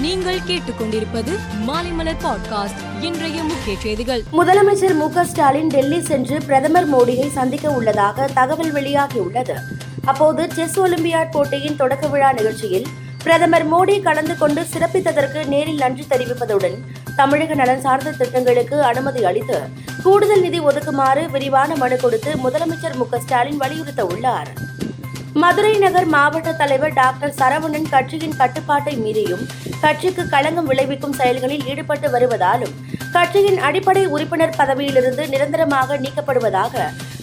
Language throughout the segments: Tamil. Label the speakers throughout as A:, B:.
A: நீங்கள் கேட்டுக்கொண்டிருப்பது மாலைமலர் பாட்காஸ்ட். இன்றைய முக்கிய செய்திகள்.
B: முதலமைச்சர் மு ஸ்டாலின் டெல்லி சென்று பிரதமர் மோடியை சந்திக்க உள்ளதாக தகவல் வெளியாகியுள்ளது. அப்போது செஸ் ஒலிம்பியாட் போட்டியின் தொடக்க விழா நிகழ்ச்சியில் பிரதமர் மோடி கலந்து கொண்டு சிறப்பித்ததற்கு நேரில் நன்றி தெரிவிப்பதுடன் தமிழக நலன் சார்ந்த திட்டங்களுக்கு அனுமதி அளித்து கூடுதல் நிதி ஒதுக்குமாறு விரிவான மனு கொடுத்து முதலமைச்சர் மு ஸ்டாலின் வலியுறுத்த உள்ளார் மதுரை நகர் மாவட்ட தலைவர் டாக்டர் சரவணன் கட்சியின் கட்டுப்பாட்டை மீறியும் கட்சிக்கு களங்கம் விளைவிக்கும் செயல்களில் ஈடுபட்டு வருவதாலும் கட்சியின் அடிப்படை உறுப்பினர் பதவியிலிருந்து நிரந்தரமாக நீக்கப்படுவதாக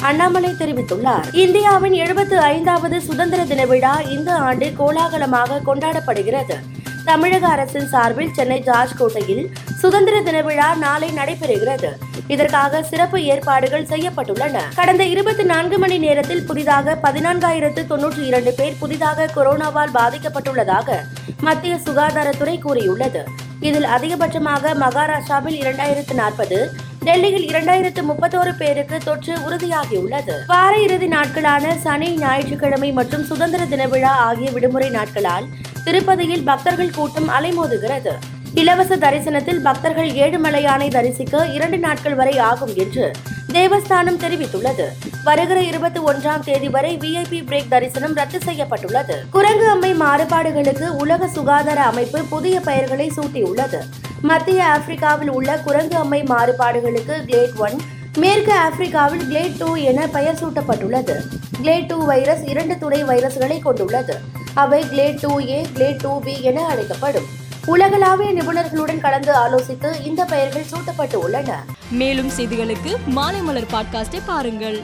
B: அண்ணாமலை தெரிவித்துள்ளார். இந்தியாவின் எழுபத்து ஐந்தாவது சுதந்திர தின விழா இந்த ஆண்டு கோலாகலமாக கொண்டாடப்படுகிறது. தமிழக அரசின் சார்பில் சென்னை ஜார்ஜ் கோட்டையில் சுதந்திர தின விழா நாளை நடைபெறுகிறது. இதற்காக சிறப்பு ஏற்பாடுகள் செய்யப்பட்டுள்ளன. கடந்த இருபத்தி நான்கு மணி நேரத்தில் புதிதாக பதினான்காயிரத்து தொன்னூற்றி இரண்டு பேர் புதிதாக கொரோனாவால் பாதிக்கப்பட்டுள்ளதாக மத்திய சுகாதாரத்துறை கூறியுள்ளது. இதில் அதிகபட்சமாக மகாராஷ்டிராவில் இரண்டாயிரத்து நாற்பது டெல்லியில் இரண்டாயிரத்து முப்பத்தோரு பேருக்கு தொற்று உறுதியாகியுள்ளது. வார இறுதி நாட்களான சனி ஞாயிற்றுக்கிழமை மற்றும் சுதந்திர தின விழா ஆகிய விடுமுறை நாட்களால் திருப்பதியில் பக்தர்கள் கூட்டம் அலைமோதுகிறது. இலவச தரிசனத்தில் பக்தர்கள் ஏழுமலையானை தரிசிக்க இரண்டு நாட்கள் வரை ஆகும் என்று தேவஸ்தானம் தெரிவித்துள்ளது. வருகிற இருபத்தி ஒன்றாம் தேதி வரை விஐபி பிரேக் தரிசனம் ரத்து செய்யப்பட்டுள்ளது. குரங்கு அம்மை மாறுபாடுகளுக்கு உலக சுகாதார அமைப்பு புதிய பெயர்களை சூட்டியுள்ளது. மத்திய ஆப்பிரிக்காவில் உள்ள குரங்கு அம்மை மாறுபாடுகளுக்கு கிளேட் ஒன் மேற்கு ஆப்பிரிக்காவில் கிளேட் டூ என பெயர் சூட்டப்பட்டுள்ளது. கிளேட் டூ வைரஸ் இரண்டு துணை வைரஸ்களை கொண்டுள்ளது. அவை clade two A clade two B என அழைக்கப்படும். உலகளாவிய நிபுணர்களுடன் கலந்து ஆலோசித்து இந்த பெயர்கள் சூட்டப்பட்டு உள்ளன.
A: மேலும் செய்திகளுக்கு மாலை மலர் பாட்காஸ்டை பாருங்கள்.